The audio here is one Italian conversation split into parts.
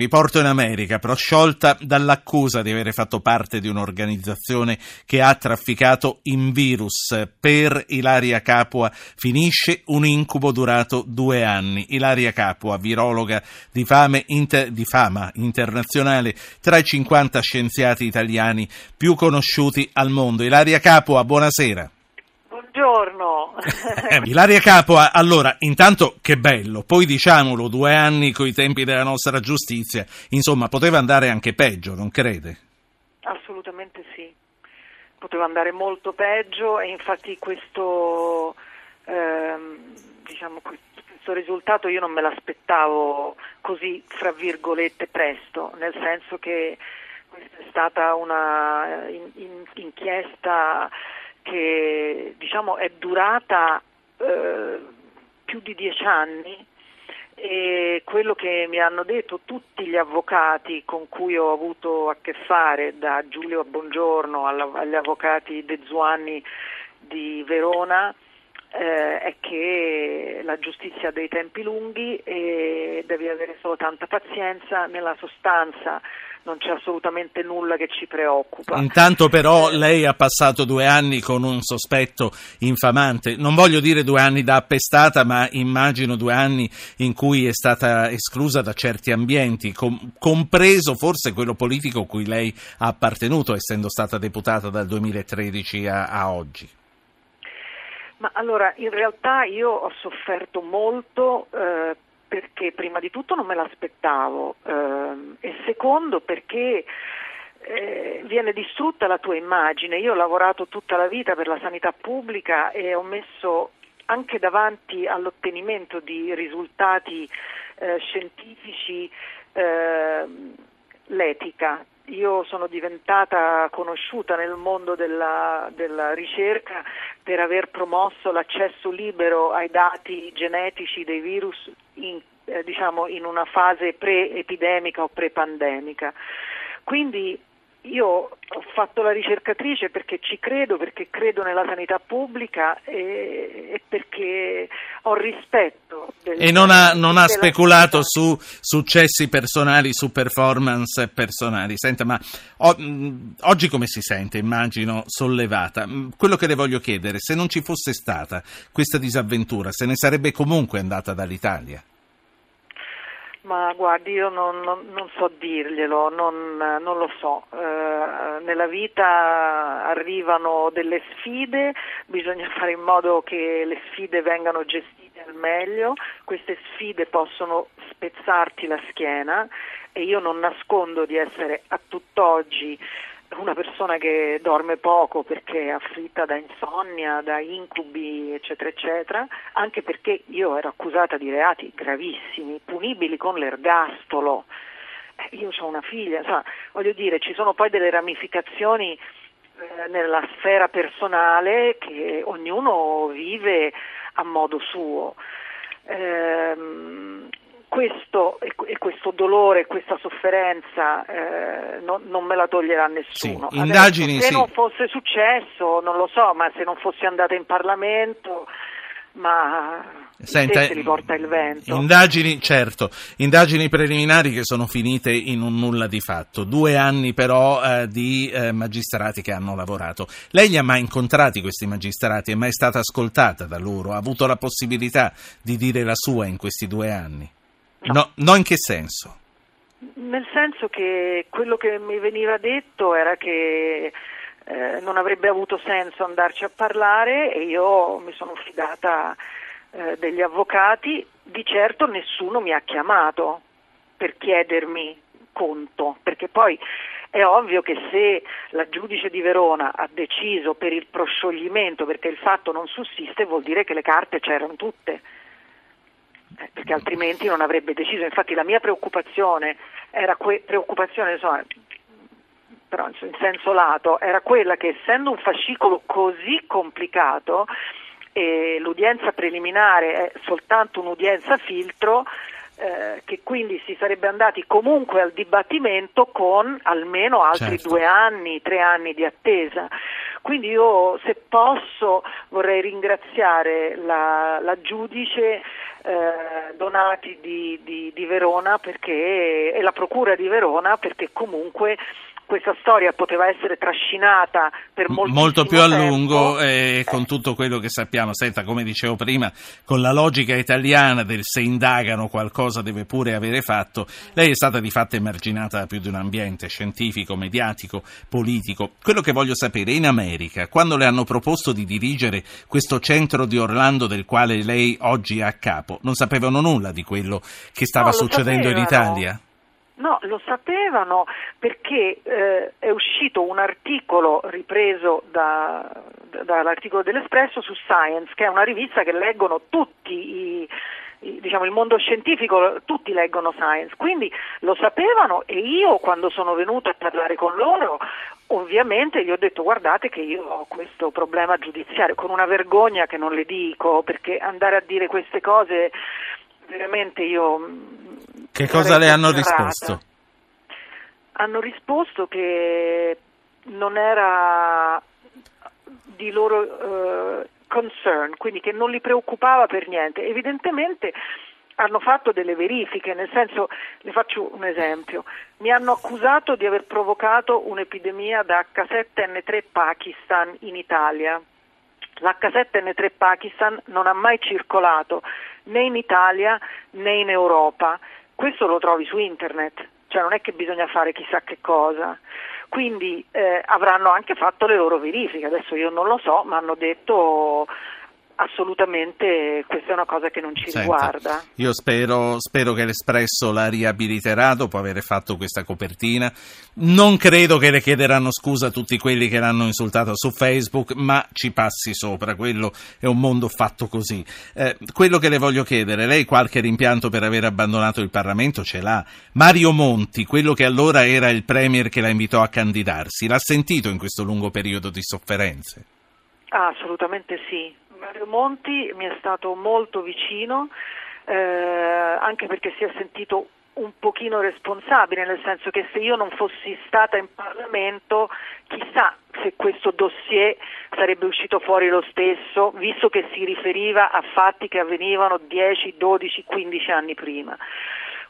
Riporto in America, prosciolta dall'accusa di avere fatto parte di un'organizzazione che ha trafficato in virus. Per Ilaria Capua finisce un incubo durato due anni. Ilaria Capua, virologa di, inter, di fama internazionale, tra i 50 scienziati italiani più conosciuti al mondo. Ilaria Capua, buonasera. Buongiorno. Ilaria Capua, allora, intanto che bello, poi diciamolo, due anni coi tempi della nostra giustizia, insomma, poteva andare anche peggio, non crede? Assolutamente sì, poteva andare molto peggio e infatti questo, ehm, diciamo, questo risultato io non me l'aspettavo così, fra virgolette, presto, nel senso che questa è stata una in, in, inchiesta che diciamo, è durata eh, più di dieci anni e quello che mi hanno detto tutti gli avvocati con cui ho avuto a che fare, da Giulio Bongiorno agli avvocati De Zuanni di Verona, eh, è che la giustizia ha dei tempi lunghi e devi avere solo tanta pazienza, nella sostanza non c'è assolutamente nulla che ci preoccupa. Intanto però lei ha passato due anni con un sospetto infamante, non voglio dire due anni da appestata, ma immagino due anni in cui è stata esclusa da certi ambienti, com- compreso forse quello politico a cui lei ha appartenuto, essendo stata deputata dal 2013 a, a oggi. Ma allora, in realtà io ho sofferto molto eh, perché prima di tutto non me l'aspettavo ehm, e secondo perché eh, viene distrutta la tua immagine. Io ho lavorato tutta la vita per la sanità pubblica e ho messo anche davanti all'ottenimento di risultati eh, scientifici eh, l'etica. Io sono diventata conosciuta nel mondo della, della ricerca per aver promosso l'accesso libero ai dati genetici dei virus in, eh, diciamo, in una fase pre-epidemica o pre-pandemica. Quindi io ho fatto la ricercatrice perché ci credo, perché credo nella sanità pubblica e, e perché ho rispetto. Del, e non ha, non ha speculato su successi personali, su performance personali. Senta, ma o, oggi come si sente? Immagino sollevata. Quello che le voglio chiedere, se non ci fosse stata questa disavventura, se ne sarebbe comunque andata dall'Italia? Ma guardi, io non, non, non so dirglielo, non, non lo so. Eh, nella vita arrivano delle sfide, bisogna fare in modo che le sfide vengano gestite al meglio, queste sfide possono spezzarti la schiena e io non nascondo di essere a tutt'oggi una persona che dorme poco perché è afflitta da insonnia, da incubi, eccetera, eccetera, anche perché io ero accusata di reati gravissimi, punibili con l'ergastolo. Eh, io ho una figlia, insomma, voglio dire, ci sono poi delle ramificazioni eh, nella sfera personale che ognuno vive a modo suo. Ehm, questo, e questo dolore, questa sofferenza eh, non, non, me la toglierà nessuno. Sì, indagini, Adesso, se sì. non fosse successo, non lo so, ma se non fossi andata in Parlamento, ma Senta, li porta il vento. Indagini, certo, indagini preliminari che sono finite in un nulla di fatto, due anni però eh, di eh, magistrati che hanno lavorato. Lei li ha mai incontrati questi magistrati? È mai stata ascoltata da loro? Ha avuto la possibilità di dire la sua in questi due anni? No. no, no in che senso? Nel senso che quello che mi veniva detto era che eh, non avrebbe avuto senso andarci a parlare e io mi sono fidata eh, degli avvocati, di certo nessuno mi ha chiamato per chiedermi conto, perché poi è ovvio che se la giudice di Verona ha deciso per il proscioglimento perché il fatto non sussiste vuol dire che le carte c'erano tutte perché altrimenti non avrebbe deciso. Infatti la mia preoccupazione era que- preoccupazione, insomma, però in senso lato, era quella che essendo un fascicolo così complicato e l'udienza preliminare è soltanto un'udienza filtro, eh, che quindi si sarebbe andati comunque al dibattimento con almeno altri certo. due anni, tre anni di attesa. Quindi io se posso vorrei ringraziare la, la giudice eh, Donati di, di, di Verona perché, e la Procura di Verona perché comunque questa storia poteva essere trascinata per molto più a tempo. lungo eh, con tutto quello che sappiamo. Senta, come dicevo prima, con la logica italiana del se indagano qualcosa deve pure avere fatto, lei è stata di fatto emarginata da più di un ambiente scientifico, mediatico, politico. Quello che voglio sapere, in America, quando le hanno proposto di dirigere questo centro di Orlando del quale lei oggi è a capo, non sapevano nulla di quello che stava no, succedendo sapevano. in Italia? No, lo sapevano perché eh, è uscito un articolo ripreso da, dall'articolo dell'Espresso su Science, che è una rivista che leggono tutti i, diciamo, il mondo scientifico, tutti leggono Science, quindi lo sapevano e io quando sono venuta a parlare con loro ovviamente gli ho detto guardate che io ho questo problema giudiziario, con una vergogna che non le dico, perché andare a dire queste cose veramente io che cosa le hanno risposto? Hanno risposto che non era di loro uh, concern, quindi che non li preoccupava per niente. Evidentemente hanno fatto delle verifiche, nel senso, le faccio un esempio, mi hanno accusato di aver provocato un'epidemia da H7N3 Pakistan in Italia. L'H7N3 Pakistan non ha mai circolato né in Italia né in Europa questo lo trovi su internet, cioè non è che bisogna fare chissà che cosa. Quindi eh, avranno anche fatto le loro verifiche, adesso io non lo so, ma hanno detto assolutamente questa è una cosa che non ci Senta, riguarda. Io spero, spero, che l'Espresso la riabiliterà dopo aver fatto questa copertina. Non credo che le chiederanno scusa tutti quelli che l'hanno insultata su Facebook, ma ci passi sopra, quello è un mondo fatto così. Eh, quello che le voglio chiedere, lei qualche rimpianto per aver abbandonato il Parlamento ce l'ha? Mario Monti, quello che allora era il Premier che la invitò a candidarsi, l'ha sentito in questo lungo periodo di sofferenze? Ah, assolutamente sì, Mario Monti mi è stato molto vicino, eh, anche perché si è sentito un pochino responsabile, nel senso che se io non fossi stata in Parlamento, chissà se questo dossier sarebbe uscito fuori lo stesso, visto che si riferiva a fatti che avvenivano 10, 12, 15 anni prima.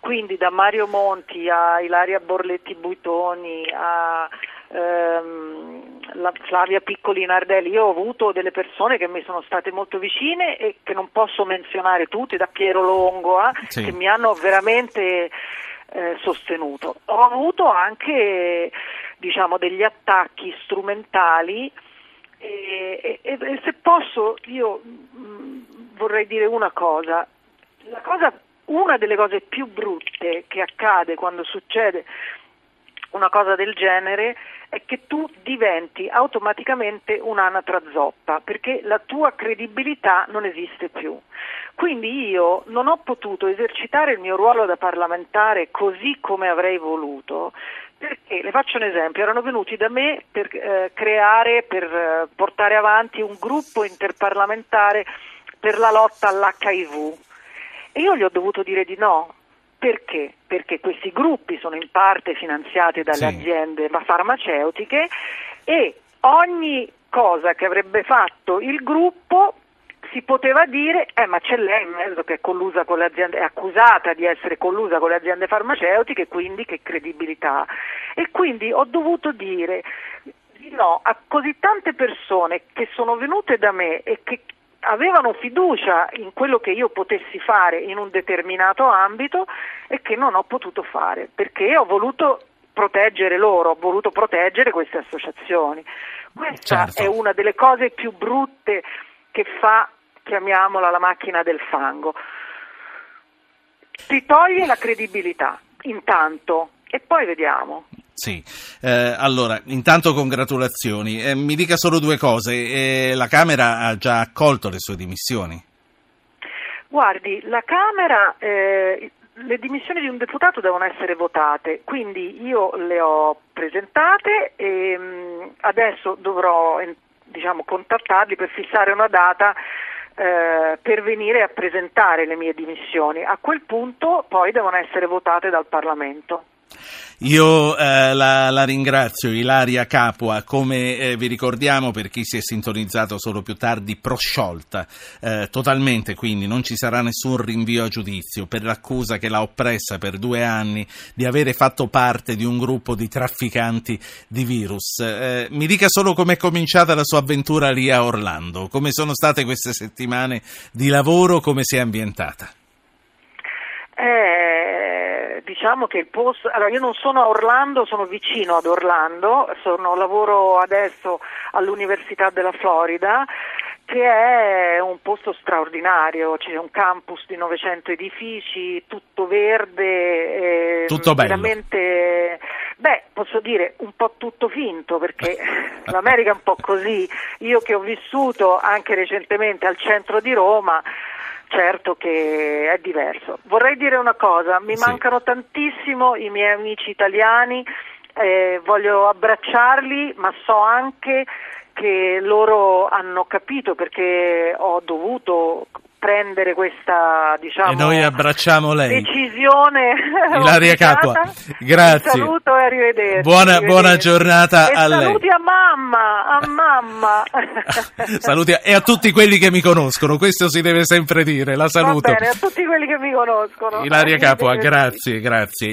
Quindi da Mario Monti a Ilaria Borletti Buitoni a ehm, la Flavia Piccoli Nardelli, io ho avuto delle persone che mi sono state molto vicine e che non posso menzionare tutte, da Piero Longo, eh, sì. che mi hanno veramente eh, sostenuto. Ho avuto anche diciamo, degli attacchi strumentali e, e, e se posso io mh, mm, vorrei dire una cosa. La cosa una delle cose più brutte che accade quando succede una cosa del genere è che tu diventi automaticamente un'anatra zoppa perché la tua credibilità non esiste più. Quindi io non ho potuto esercitare il mio ruolo da parlamentare così come avrei voluto perché, le faccio un esempio, erano venuti da me per eh, creare, per eh, portare avanti un gruppo interparlamentare per la lotta all'HIV e io gli ho dovuto dire di no. Perché? Perché questi gruppi sono in parte finanziati dalle sì. aziende farmaceutiche e ogni cosa che avrebbe fatto il gruppo si poteva dire, eh, ma c'è lei in mezzo che è collusa con le aziende, è accusata di essere collusa con le aziende farmaceutiche, quindi che credibilità. E quindi ho dovuto dire di no a così tante persone che sono venute da me e che avevano fiducia in quello che io potessi fare in un determinato ambito e che non ho potuto fare perché ho voluto proteggere loro, ho voluto proteggere queste associazioni. Questa certo. è una delle cose più brutte che fa, chiamiamola la macchina del fango. Ti toglie la credibilità, intanto, e poi vediamo. Sì, eh, allora intanto congratulazioni. Eh, mi dica solo due cose. Eh, la Camera ha già accolto le sue dimissioni? Guardi, la Camera, eh, le dimissioni di un deputato devono essere votate, quindi io le ho presentate e mm, adesso dovrò diciamo, contattarli per fissare una data eh, per venire a presentare le mie dimissioni. A quel punto poi devono essere votate dal Parlamento. Io eh, la, la, ringrazio, Ilaria Capua, come eh, vi ricordiamo per chi si è sintonizzato solo più tardi, prosciolta eh, totalmente, quindi non ci sarà nessun rinvio a giudizio per l'accusa che l'ha oppressa per due anni di avere fatto parte di un gruppo di trafficanti di virus. Eh, mi dica solo com'è cominciata la sua avventura lì a Orlando, come sono state queste settimane di lavoro, come si è ambientata? Eh diciamo che il posto, allora io non sono a Orlando, sono vicino ad Orlando, sono, lavoro adesso all'Università della Florida che è un posto straordinario, c'è un campus di 900 edifici, tutto verde, eh, tutto bello. veramente, beh, posso dire un po' tutto finto perché l'America è un po' così, io che ho vissuto anche recentemente al centro di Roma, certo che è diverso. Vorrei dire una cosa, mi sì. mancano tantissimo i miei amici italiani, eh, voglio abbracciarli, ma so anche che loro hanno capito perché ho dovuto prendere questa diciamo, e noi abbracciamo lei. decisione Ilaria Capua grazie. Un saluto e arrivederci, buona, arrivederci. buona giornata e a lei. saluti a mamma a mamma. Saluti a, e a tutti quelli che mi conoscono questo si deve sempre dire la saluto. Va bene, a tutti quelli che mi conoscono. Ilaria Capua grazie grazie